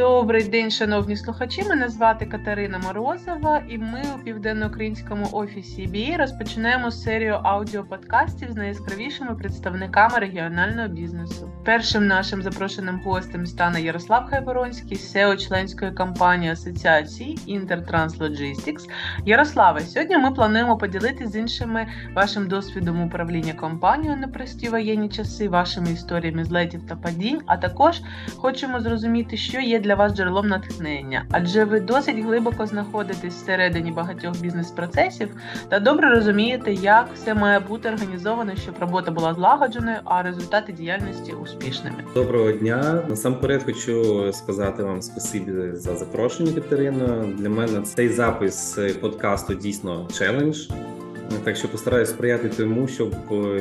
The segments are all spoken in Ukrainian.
momento Добрий день, шановні слухачі. Мене звати Катерина Морозова, і ми у південноукраїнському офісі BA розпочинаємо серію аудіоподкастів з найяскравішими представниками регіонального бізнесу. Першим нашим запрошеним гостем стане Ярослав Хайворонський, SEO членської компанії асоціації Intertrans Logistics. Ярославе, сьогодні ми плануємо поділитися з іншими вашим досвідом управління компанією на прості воєнні часи, вашими історіями злетів та падінь. А також хочемо зрозуміти, що є для вас джерелом натхнення, адже ви досить глибоко знаходитесь всередині багатьох бізнес-процесів та добре розумієте, як все має бути організовано, щоб робота була злагодженою, а результати діяльності успішними. Доброго дня. Насамперед хочу сказати вам спасибі за запрошення, Катерина. Для мене цей запис подкасту дійсно челендж. Так що постараюсь сприяти тому, щоб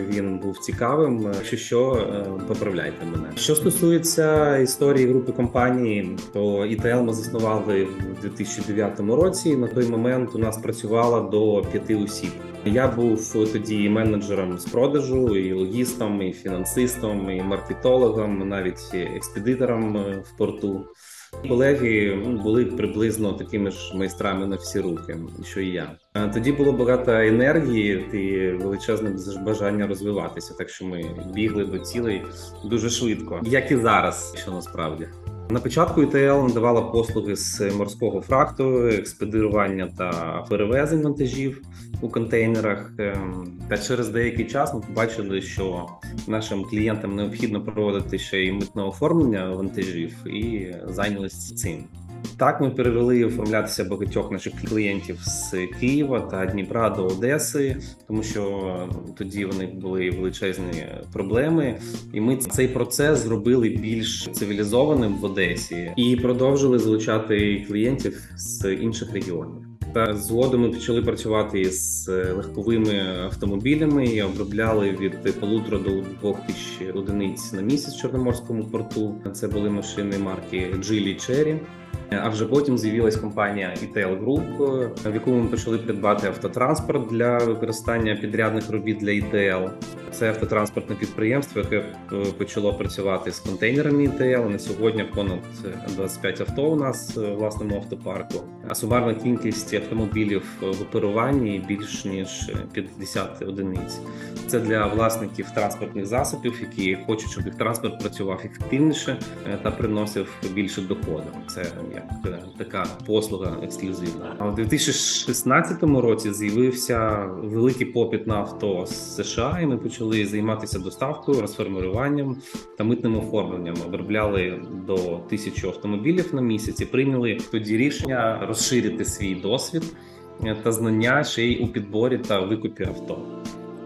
він був цікавим. Якщо що, е, поправляйте мене. Що стосується історії групи компанії, то ІТЛ ми заснували в 2009 році. На той момент у нас працювало до п'яти осіб. Я був тоді менеджером з продажу, і логістом, і фінансистом, і маркетологом, навіть експедитором е, в порту. Колеги ну, були приблизно такими ж майстрами на всі руки, що і я. Тоді було багато енергії і величезне бажання розвиватися, так що ми бігли до цілей дуже швидко, як і зараз, що насправді. На початку ІТЛ надавала послуги з морського фракту, експедирування та перевезень вантажів у контейнерах. Ем, та через деякий час ми побачили, що нашим клієнтам необхідно проводити ще й митне оформлення вантажів, і зайнялися цим. Так, ми перевели оформлятися багатьох наших клієнтів з Києва та Дніпра до Одеси, тому що тоді вони були величезні проблеми, і ми цей процес зробили більш цивілізованим в Одесі і продовжили залучати клієнтів з інших регіонів. Та згодом ми почали працювати з легковими автомобілями і обробляли від полутора до двох тисяч одиниць на місяць в Чорноморському порту. Це були машини марки Geely Cherry. А вже потім з'явилась компанія ETL Group, в яку ми почали придбати автотранспорт для використання підрядних робіт для ETL. Це автотранспортне підприємство, яке е, почало працювати з контейнерами ETL. На сьогодні понад 25 авто у нас в власному автопарку. А сумарна кількість автомобілів в оперуванні більш ніж 50 одиниць. Це для власників транспортних засобів, які хочуть, щоб їх транспорт працював ефективніше е, та приносив більше доходу. Це як е, така послуга ексклюзивна. А в 2016 році з'явився великий попит на авто з США, і ми почали займатися доставкою, розформулюванням та митним оформленням. Обробляли до тисячі автомобілів на місяць і прийняли тоді рішення розширити свій досвід е, та знання ще й у підборі та викупі авто.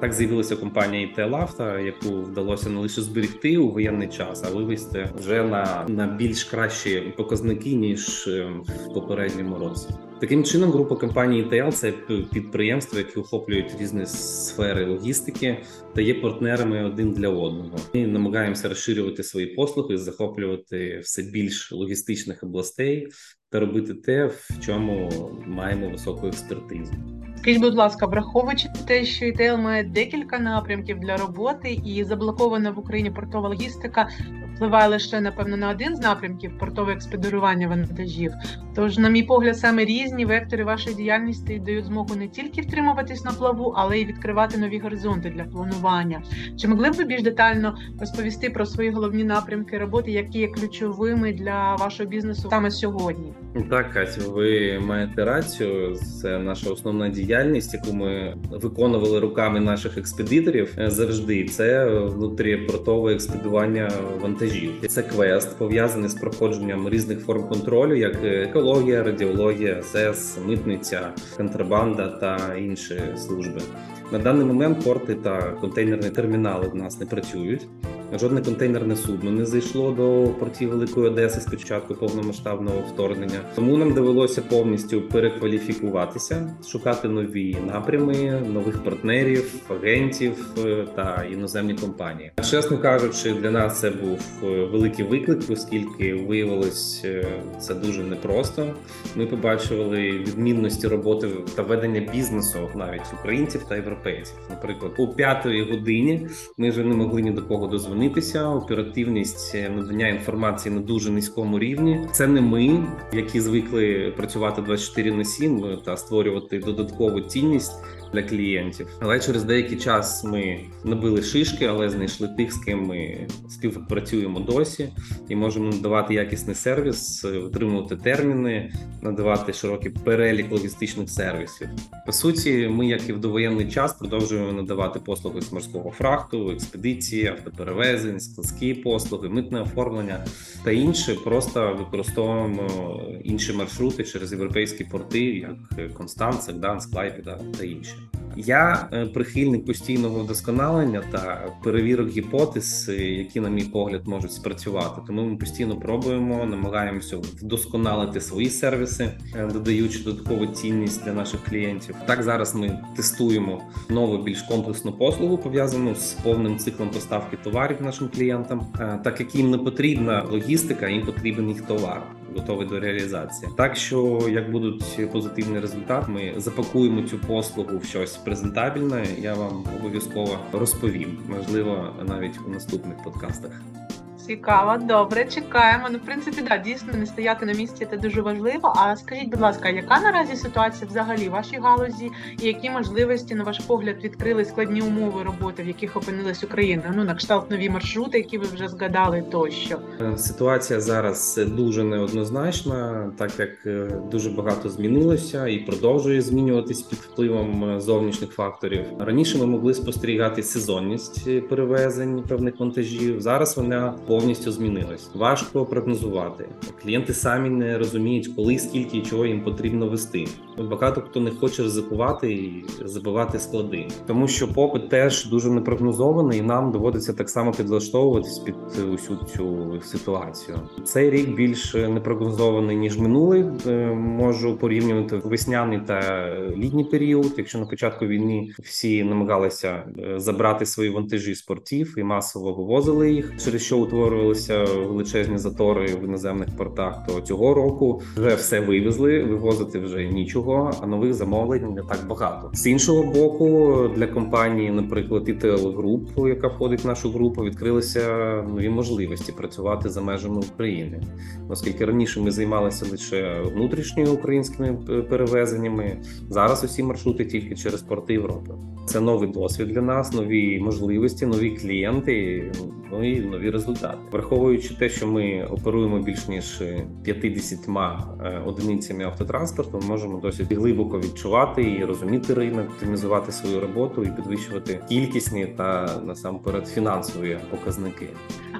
Так з'явилася компанія «Ітелавта», яку вдалося не лише зберегти у воєнний час, а вивести вже на на більш кращі показники ніж е, в попередньому році. Таким чином, група компанії ІТЛ це підприємства, які охоплюють різні сфери логістики та є партнерами один для одного. Ми намагаємося розширювати свої послуги, захоплювати все більш логістичних областей та робити те, в чому маємо високу експертизу. Скажіть, будь ласка, враховуючи те, що ІТЛ має декілька напрямків для роботи, і заблокована в Україні портова логістика впливає лише напевно на один з напрямків портове експедирування вантажів. Тож, на мій погляд, саме різні вектори вашої діяльності дають змогу не тільки втримуватись на плаву, але й відкривати нові горизонти для планування. Чи могли б ви більш детально розповісти про свої головні напрямки роботи, які є ключовими для вашого бізнесу саме сьогодні? Так, Катя, ви маєте рацію. Це наша основна діяльність, яку ми виконували руками наших експедиторів завжди. Це внутріпортове експедування вантажів. Це квест пов'язаний з проходженням різних форм контролю, як екологія, радіологія, СЕС, митниця, контрабанда та інші служби. На даний момент порти та контейнерні термінали в нас не працюють. Жодне контейнерне судно не зайшло до портів Великої Одеси з початку повномасштабного вторгнення. Тому нам довелося повністю перекваліфікуватися, шукати нові напрями, нових партнерів, агентів е, та іноземні компанії. Чесно кажучи, для нас це був е, великий виклик, оскільки виявилось е, це дуже непросто. Ми побачили відмінності роботи та ведення бізнесу навіть українців та європейців. Наприклад, у п'ятої годині ми вже не могли ні до кого дозвонити змінитися. Оперативність надання інформації на дуже низькому рівні. Це не ми, які звикли працювати 24 на 7 та створювати додаткову цінність для клієнтів. Але через деякий час ми набили шишки, але знайшли тих, з ким ми співпрацюємо досі, і можемо надавати якісний сервіс, утримувати терміни, надавати широкий перелік логістичних сервісів. По суті, ми, як і в довоєнний час, продовжуємо надавати послуги з морського фрахту, експедиції, автоперевезень, складські послуги, митне оформлення та інше. Просто використовуємо інші маршрути через європейські порти, як Констанц, Гданськ, Клайпеда та інші. Я е, прихильник постійного вдосконалення та перевірок гіпотез, е, які, на мій погляд, можуть спрацювати. Тому ми постійно пробуємо, намагаємося вдосконалити свої сервіси, е, додаючи додаткову цінність для наших клієнтів. Так зараз ми тестуємо нову більш комплексну послугу, пов'язану з повним циклом поставки товарів нашим клієнтам, так як їм не потрібна логістика, їм потрібен їх товар готовий до реалізації. Так що, як будуть позитивний результат, ми запакуємо цю послугу в щось презентабельне. Я вам обов'язково розповім, можливо, навіть у наступних подкастах. Цікаво, добре, чекаємо. Ну, в принципі, да, дійсно не стояти на місці це дуже важливо. А скажіть, будь ласка, яка наразі ситуація взагалі в вашій галузі, і які можливості, на ваш погляд, відкрили складні умови роботи, в яких опинилась Україна? Ну на кшталт нові маршрути, які ви вже згадали, тощо е, ситуація зараз дуже неоднозначна, так як е, дуже багато змінилося і продовжує змінюватись під впливом е, зовнішніх факторів. Раніше ми могли спостерігати сезонність перевезень певних вантажів. Зараз вона повністю змінилась. Важко прогнозувати. Клієнти самі не розуміють, коли, скільки і чого їм потрібно вести. Багато хто не хоче ризикувати і забивати склади, тому що попит теж дуже непрогнозований, і нам доводиться так само підлаштовуватись під усю цю ситуацію. Цей рік більш непрогнозований ніж минулий. Е, можу порівнювати весняний та літній період. Якщо на початку війни всі намагалися е, забрати свої вантажі з портів і масово вивозили їх, через що утворювалися величезні затори в іноземних портах, то цього року вже все вивезли, вивозити вже нічого, а нових замовлень не так багато. З іншого боку, для компанії, наприклад, ITL Group, яка входить в нашу групу, відкрилися нові можливості працювати за межами України, оскільки раніше ми займалися лише внутрішніми українськими перевезеннями. Зараз усі маршрути тільки через порти Європи. Це новий досвід для нас, нові можливості, нові клієнти, ну і нові результати, враховуючи те, що ми оперуємо більш ніж 50 е, одиницями автотранспорту, ми можемо досить глибоко відчувати і розуміти ринок, оптимізувати свою роботу і підвищувати кількісні та насамперед фінансові показники.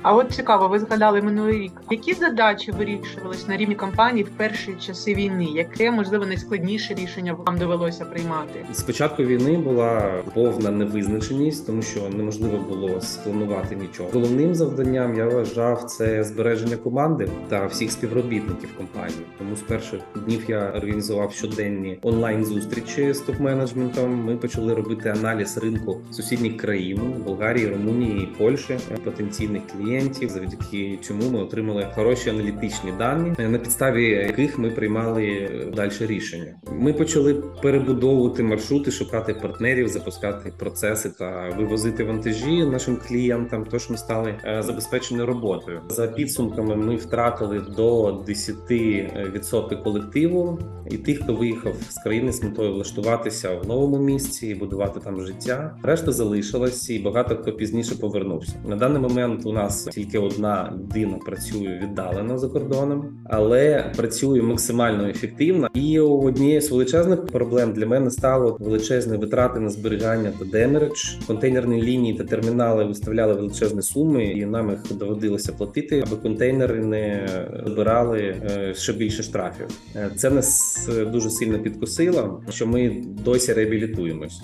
А от цікаво, ви згадали минулий рік. Які задачі вирішувались на рівні компанії в перші часи війни? Яке можливо найскладніше рішення вам довелося приймати? Спочатку війни була повна невизначеність, тому що неможливо було спланувати нічого. Головним завданням я вважав це збереження команди та всіх співробітників компанії. Тому з перших днів я організував щоденні онлайн зустрічі з топ-менеджментом. Ми почали робити аналіз ринку сусідніх країн Болгарії, Румунії Польщі потенційних клієнтів клієнтів, завдяки чому ми отримали хороші аналітичні дані, на підставі яких ми приймали далі рішення. Ми почали перебудовувати маршрути, шукати партнерів, запускати процеси та вивозити вантажі нашим клієнтам. Тож ми стали е, забезпечені роботою. За підсумками ми втратили до 10% колективу і тих, хто виїхав з країни з метою влаштуватися в новому місці і будувати там життя. Решта залишилась, і багато хто пізніше повернувся. На даний момент у нас тільки одна людина працює віддалено за кордоном, але працює максимально ефективно. І однією з величезних проблем для мене стало величезні витрати на зберігання та демередж. Контейнерні лінії та термінали виставляли величезні суми, і нам їх доводилося платити, аби контейнери не збирали е, ще більше штрафів. Е, це нас дуже сильно підкосило, що ми досі реабілітуємось.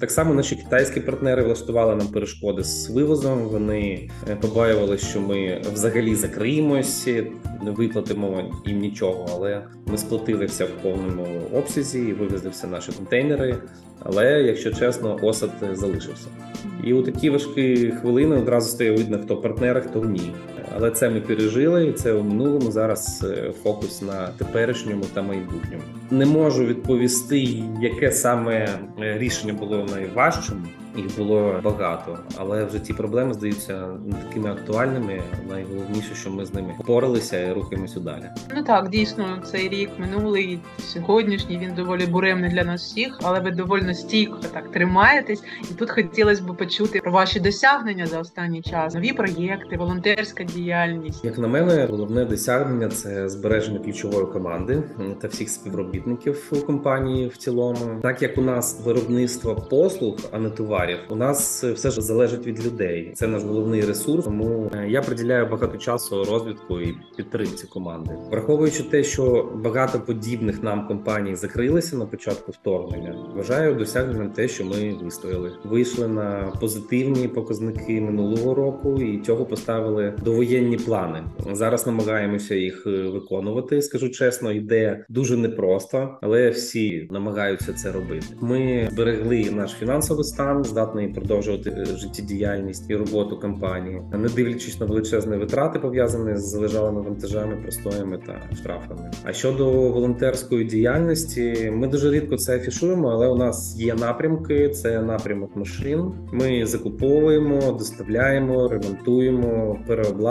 Так само наші китайські партнери влаштували нам перешкоди з вивозом. Вони е, побоювалися, що ми взагалі закриємось, не виплатимо їм нічого, але ми сплатили все в повному обсязі і вивезли всі наші контейнери. Але якщо чесно, осад залишився. І у такі важкі хвилини одразу стає видно, хто партнер, хто ні. Але це ми пережили, це у минулому зараз е, фокус на теперішньому та майбутньому. Не можу відповісти, яке саме рішення було найважчим їх було багато, але вже ті проблеми здаються не такими актуальними. Найголовніше, що ми з ними впоралися і рухаємося далі. Ну так, дійсно, цей рік минулий сьогоднішній він доволі буремний для нас всіх, але ви доволі стійко так тримаєтесь. І тут хотілося б почути про ваші досягнення за останній час, нові проєкти, волонтерська діяльність. Як на мене, головне досягнення це збереження ключової команди та всіх співробітників у компанії в цілому, так як у нас виробництво послуг, а не товарів. У нас все ж залежить від людей. Це наш головний ресурс. Тому е, я приділяю багато часу розвитку і підтримці команди, враховуючи те, що багато подібних нам компаній закрилися на початку вторгнення. Вважаю досягненням те, що ми вистояли. Вийшли на позитивні показники минулого року і цього поставили довоєнні плани. Зараз намагаємося їх е, виконувати. Скажу чесно, йде дуже непросто, але всі намагаються це робити. Ми зберегли наш фінансовий стан здатний продовжувати е, життєдіяльність і роботу компанії, не дивлячись на величезні витрати, пов'язані з залежалими вантажами, простоями та штрафами. А щодо волонтерської діяльності, ми дуже рідко це афішуємо, але у нас є напрямки. Це напрямок машин. Ми закуповуємо, доставляємо, ремонтуємо,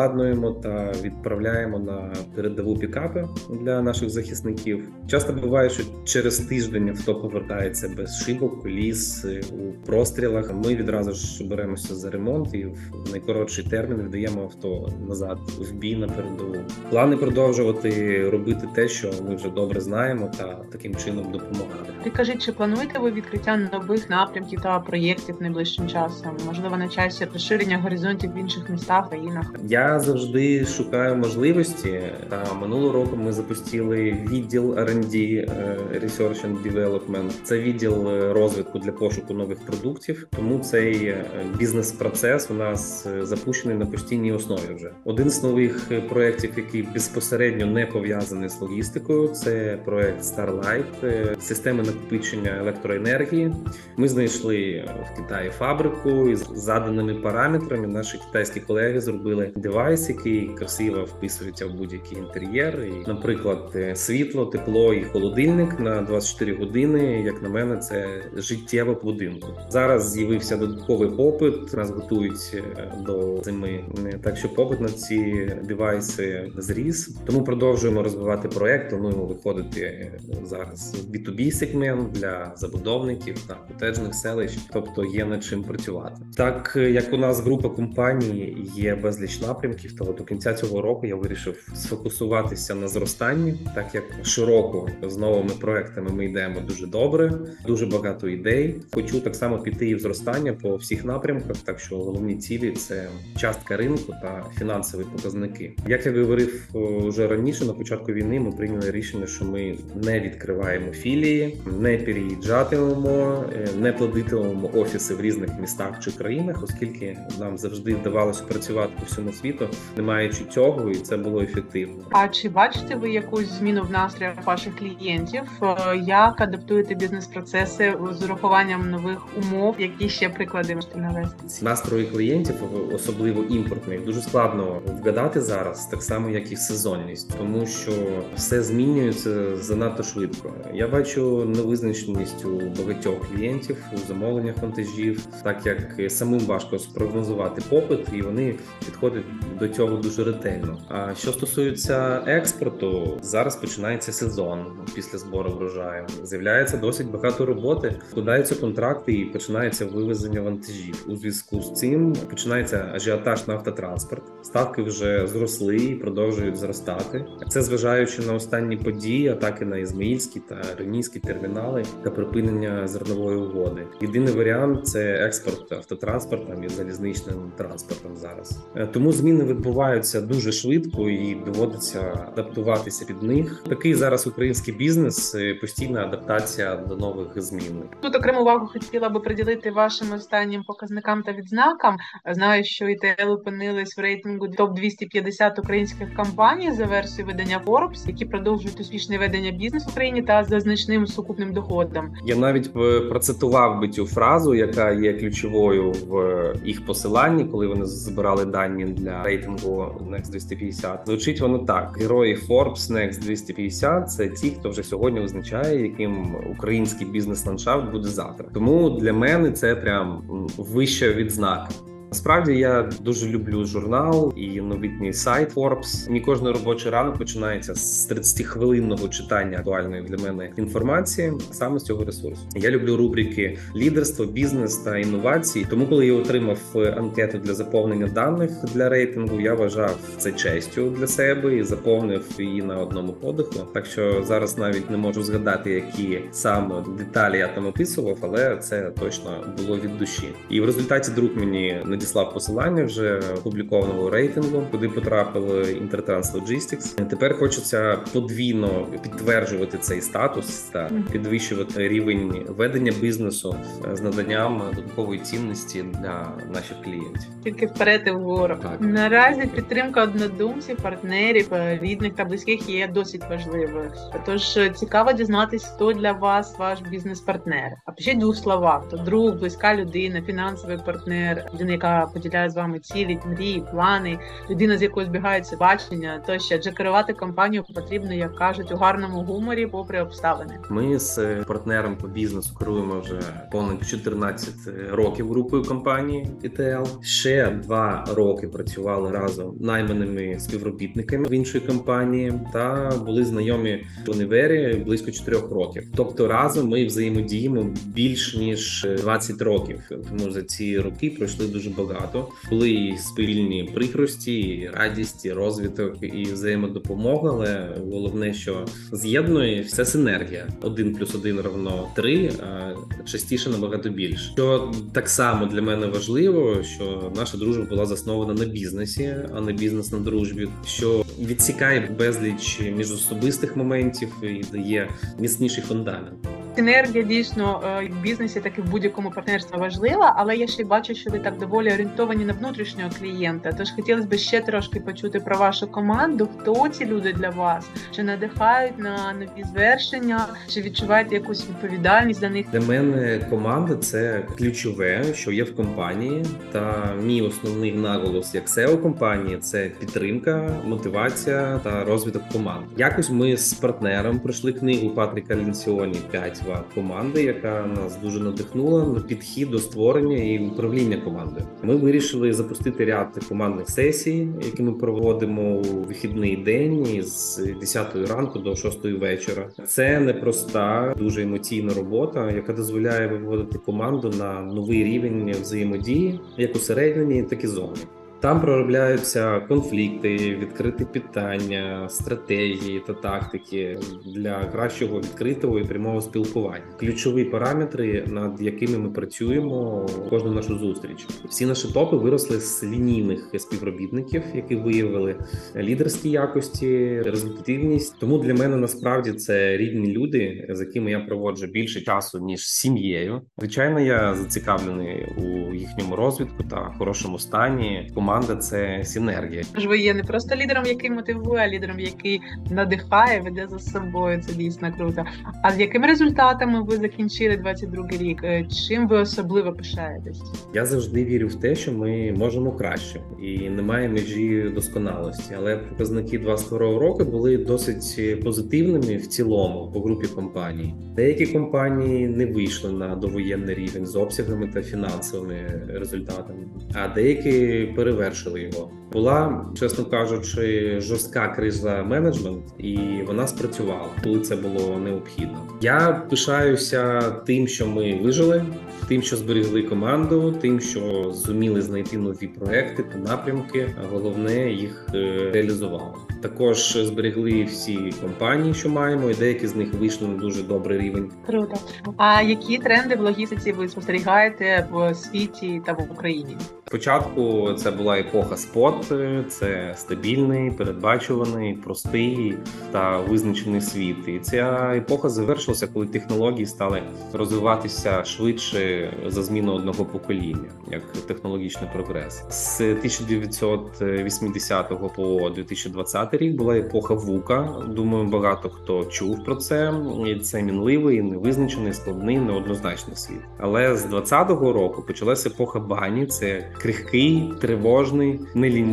переобладнуємо та відправляємо на передову пікапи для наших захисників. Часто буває, що через тиждень авто повертається без шибок, коліс у простріл обстрілах. Ми відразу ж беремося за ремонт і в найкоротший термін віддаємо авто назад в бій на передову. Плани продовжувати робити те, що ми вже добре знаємо, та таким чином допомагати. Ти чи плануєте ви відкриття нових напрямків та проєктів найближчим часом? Можливо, на часі розширення горизонтів в інших містах країнах? Я завжди шукаю можливості. Та минулого року ми запустили відділ R&D, е, Research and Development. Це відділ е, розвитку для пошуку нових продуктів. Тому цей е, бізнес-процес у нас запущений на постійній основі. Вже один з нових проєктів, який безпосередньо не пов'язаний з логістикою, це проект Starlight, системи накопичення електроенергії. Ми знайшли в Китаї фабрику із заданими параметрами. Наші китайські колеги зробили девайс, який красиво вписується в будь-який інтер'єр. І, Наприклад, світло, тепло і холодильник на 24 години. Як на мене, це життєво будинку. Зараз з'явився додатковий попит. Нас готують е, до зими, так що попит на ці девайси зріс. Тому продовжуємо розвивати проект. Плануємо виходити е, зараз в B2B сегмент для забудовників та котеджних селищ, тобто є над чим працювати. Так е, як у нас група компаній є безліч напрямків, то до кінця цього року я вирішив сфокусуватися на зростанні, так як широко з новими проектами ми йдемо дуже добре, дуже багато ідей. Хочу так само піти і в зростання по всіх напрямках. Так що головні цілі це частка ринку та фінансові показники. Як я говорив вже раніше, на початку війни ми прийняли рішення, що ми не відкриваємо філії, не переїжджатимемо, е, не плодитимемо офіси в різних містах чи країнах, оскільки нам завжди вдавалося працювати по всьому світу, не маючи цього, і це було ефективно. А чи бачите ви якусь зміну в настроях ваших клієнтів? Е, як адаптуєте бізнес-процеси з урахуванням нових умов? які ще приклади можете навести? Настрої клієнтів, особливо імпортних, дуже складно вгадати зараз, так само як і сезонність, тому що все змінюється занадто швидко. Я бачу невизначеність у багатьох клієнтів у замовленнях вантажів, так як самим важко спрогнозувати попит, і вони підходять до цього дуже ретельно. А що стосується експорту, зараз починається сезон після збору врожаю. З'являється досить багато роботи, складаються контракти і починається вивезення вантажів. У зв'язку з цим починається ажіотаж на автотранспорт. Ставки вже зросли і продовжують зростати. Це зважаючи на останні події, атаки на Ізмаїльські та Ренійські термінали та припинення зернової угоди. Єдиний варіант це експорт автотранспортом і залізничним транспортом зараз. Е, тому зміни відбуваються дуже швидко і доводиться адаптуватися під них. Такий зараз український бізнес, е, постійна адаптація до нових змін. Тут окрему увагу хотіла би приділити вашим останнім показникам та відзнакам. Знаю, що ІТЛ опинились в рейтингу топ 250 українських компаній за версією видання Forbes, які продовжують успішне ведення бізнесу в Україні та за значним сукупним доходом. Я навіть е, процитував би цю фразу, яка є ключовою в їх посиланні, коли вони збирали дані для рейтингу Next 250. Звучить воно так: герої Forbes Next 250 – це ті, хто вже сьогодні визначає, яким український бізнес-ландшафт буде завтра. Тому для мене це прям вища відзнака. Насправді я дуже люблю журнал і новітній сайт Forbes. Мій кожний робочий ранок починається з 30-хвилинного читання актуальної для мене інформації саме з цього ресурсу. Я люблю рубрики лідерство, бізнес та інновації. Тому, коли я отримав анкету для заповнення даних для рейтингу, я вважав це честю для себе і заповнив її на одному подиху. Так що зараз навіть не можу згадати, які саме деталі я там описував, але це точно було від душі. І в результаті друг мені надіслав посилання вже опублікованого рейтингу, куди потрапили Intertrans Logistics. Тепер хочеться подвійно підтверджувати цей статус та підвищувати рівень ведення бізнесу з наданням додаткової цінності для наших клієнтів. Тільки вперед і вгору. Так. Наразі підтримка однодумців, партнерів, е, рідних та близьких є досить важливою. Тож е, цікаво дізнатися, хто для вас ваш бізнес-партнер. А пишіть двох словах: то друг, близька людина, фінансовий партнер, людина, яка поділяє з вами цілі, мрії, плани, людина, з якою збігаються бачення. Тощо, адже керувати компанію потрібно, як кажуть, у гарному гуморі, попри обставини. Ми з партнером по бізнесу керуємо вже понад 14 років групою компанії ETL. Ще два роки працювали разом найманими співробітниками в іншої компанії та були знайомі в універі близько 4 років. Тобто разом ми взаємодіємо більш ніж 20 років. Тому за ці роки пройшли дуже багато. Були і спільні прикрості, і радість, і розвиток, і взаємодопомога. Але головне, що з'єднує все синергія. Один плюс один равно три, а частіше набагато більше. Що так само для мене важливо, що наша дружба була заснована на бізнесі, а не бізнес на дружбі, що відсікає безліч міжособистих моментів і дає міцніший фундамент. Синергія дійсно е, в бізнесі, так і в будь-якому партнерстві важлива, але я ще бачу, що ви так доволі орієнтовані на внутрішнього клієнта. Тож хотілося б ще трошки почути про вашу команду. Хто ці люди для вас? Чи надихають на нові звершення, чи відчуваєте якусь відповідальність за них? Для мене команда це ключове, що є в компанії. Та мій основний наголос як SEO компанії це підтримка, мотивація та розвиток команди. Якось ми з партнером пройшли книгу Патріка Лінсіоні «5 В команди, яка нас дуже надихнула на підхід до створення і управління командою. Ми вирішили запустити ряд командних сесій, які ми проводимо у вихідний день з 10 ранку до 6 вечора. Це непроста, дуже емоційна робота, яка дозволяє виводити команду на новий рівень взаємодії, як усередині, так і зовні. Там проробляються конфлікти, відкриті питання, стратегії та тактики для кращого відкритого і прямого спілкування. Ключові параметри, над якими ми працюємо кожну нашу зустріч. Всі наші топи виросли з лінійних співробітників, які виявили лідерські якості, результативність. Тому для мене насправді це рідні люди, з якими я проводжу більше часу ніж сім'єю. Звичайно, я зацікавлений у їхньому розвитку та хорошому стані. Команда це синергія. Тож ви є не просто лідером, який мотивує, а лідером, який надихає, веде за собою. Це дійсно круто. А з якими результатами ви закінчили 22-й рік? Е, Чим ви особливо пишаєтесь? Я завжди вірю в те, що ми можемо краще, і немає межі досконалості. Але показники 22 року були досить позитивними в цілому по групі компаній. Деякі компанії не вийшли на довоєнний рівень з обсягами та фінансовими результатами, а деякі перевершили його. Була, чесно кажучи, жорстка криза менеджмент, і вона спрацювала, коли це було необхідно. Я пишаюся тим, що ми вижили, тим, що зберегли команду, тим, що зуміли знайти нові проекти та напрямки. Головне їх е, реалізували. Також зберегли всі компанії, що маємо, і деякі з них вийшли на дуже добрий рівень. Круто. А які тренди в логістиці ви спостерігаєте в світі та в Україні? Спочатку це була епоха спот, це стабільний, передбачуваний, простий та визначений світ. І ця епоха завершилася, коли технології стали розвиватися швидше за зміну одного покоління, як технологічний прогрес. З 1980 по 2020 рік була епоха вука. Думаю, багато хто чув про це. І це мінливий, невизначений, складний, неоднозначний світ. Але з 2020 року почалася епоха бані. Це крихкий, тривожний тривожний,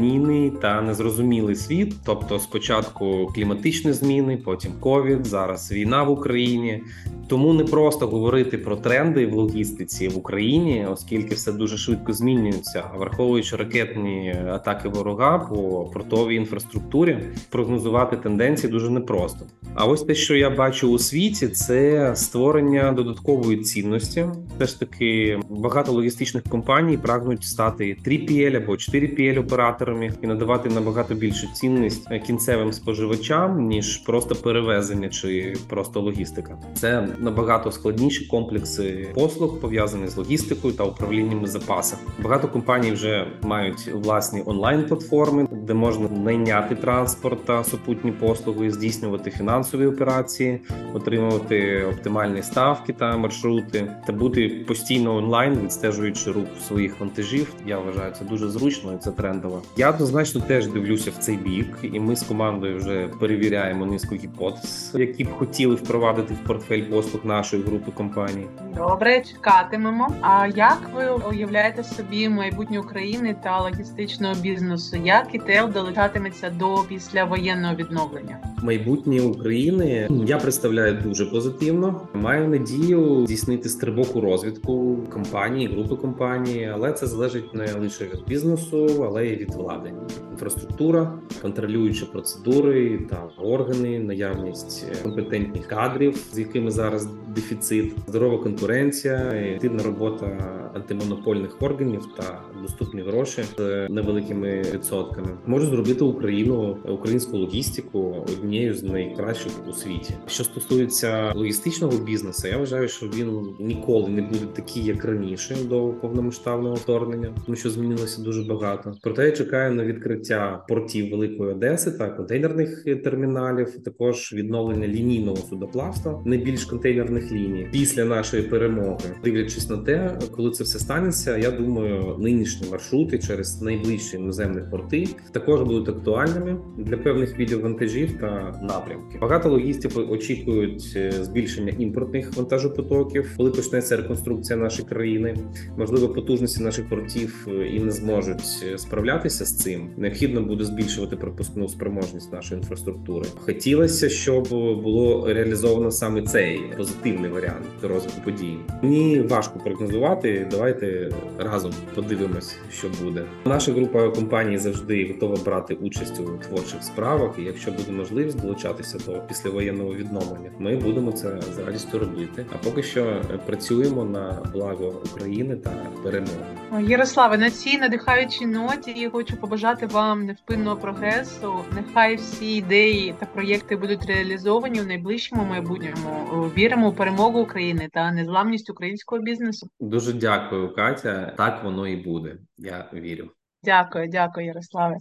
нелінійний та незрозумілий світ. Тобто, спочатку кліматичні зміни, потім ковід, зараз війна в Україні. Тому не просто говорити про тренди в логістиці в Україні, оскільки все дуже швидко змінюється. Враховуючи ракетні атаки ворога по портовій інфраструктурі, прогнозувати тенденції дуже непросто. А ось те, що я бачу у світі, це створення додаткової цінності. Все ж таки багато логістичних компаній прагнуть стати 3PL або 4PL операторами і надавати набагато більшу цінність кінцевим споживачам ніж просто перевезення чи просто логістика. Це набагато складніші комплекси послуг пов'язані з логістикою та управлінням запасами. Багато компаній вже мають власні онлайн-платформи, де можна найняти транспорт та супутні послуги, здійснювати фінансові операції, отримувати оптимальні ставки та маршрути, та бути постійно онлайн, відстежуючи рух своїх вантажів. Я вважаю це дуже зручно і це трендово. Я однозначно теж дивлюся в цей бік, і ми з командою вже перевіряємо низку гіпотез, які б хотіли впровадити в портфель послуг нашої групи компаній. Добре, чекатимемо. А як ви уявляєте собі майбутнє України та логістичного бізнесу? Як ІТЛ долучатиметься до післявоєнного відновлення? Майбутнє України я представляю дуже позитивно. Маю надію здійснити стрибок у розвитку компанії, групи компанії, але це залежить не лише від бізнесу, але й від Olá, Danilo. Інфраструктура, контролюючі процедури та органи, наявність компетентних кадрів, з якими зараз дефіцит, здорова конкуренція, активна робота антимонопольних органів та доступні гроші з невеликими відсотками можуть зробити Україну українську логістику однією з найкращих у світі. Що стосується логістичного бізнесу, я вважаю, що він ніколи не буде такий, як раніше, до повномасштабного вторгнення, тому що змінилося дуже багато. Проте я чекаю на відкриття портів Великої Одеси та контейнерних терміналів, також відновлення лінійного судоплавства, найбільш контейнерних ліній після нашої перемоги, дивлячись на те, коли це все станеться. Я думаю, нинішні маршрути через найближчі іноземні порти також будуть актуальними для певних видів вантажів та напрямків. Багато логістів очікують збільшення імпортних вантажопотоків, коли почнеться реконструкція нашої країни. Можливо, потужності наших портів і не зможуть справлятися з цим. Необхідно буде збільшувати пропускну спроможність нашої інфраструктури. Хотілося, щоб було реалізовано саме цей позитивний варіант розвитку подій. Мені важко прогнозувати. Давайте разом подивимось, що буде. Наша група компаній завжди готова брати участь у творчих справах. І якщо буде можливість долучатися до післявоєнного відновлення, ми будемо це з радістю робити. А поки що працюємо на благо України та перемоги. Ярославе, на цій надихаючій ноті я хочу побажати вам невпинного прогресу. Нехай всі ідеї та проєкти будуть реалізовані в найближчому майбутньому. Віримо у перемогу України та незламність українського бізнесу. Дуже дякую, Катя. Так воно і буде. Я вірю. Дякую, дякую, Ярославе.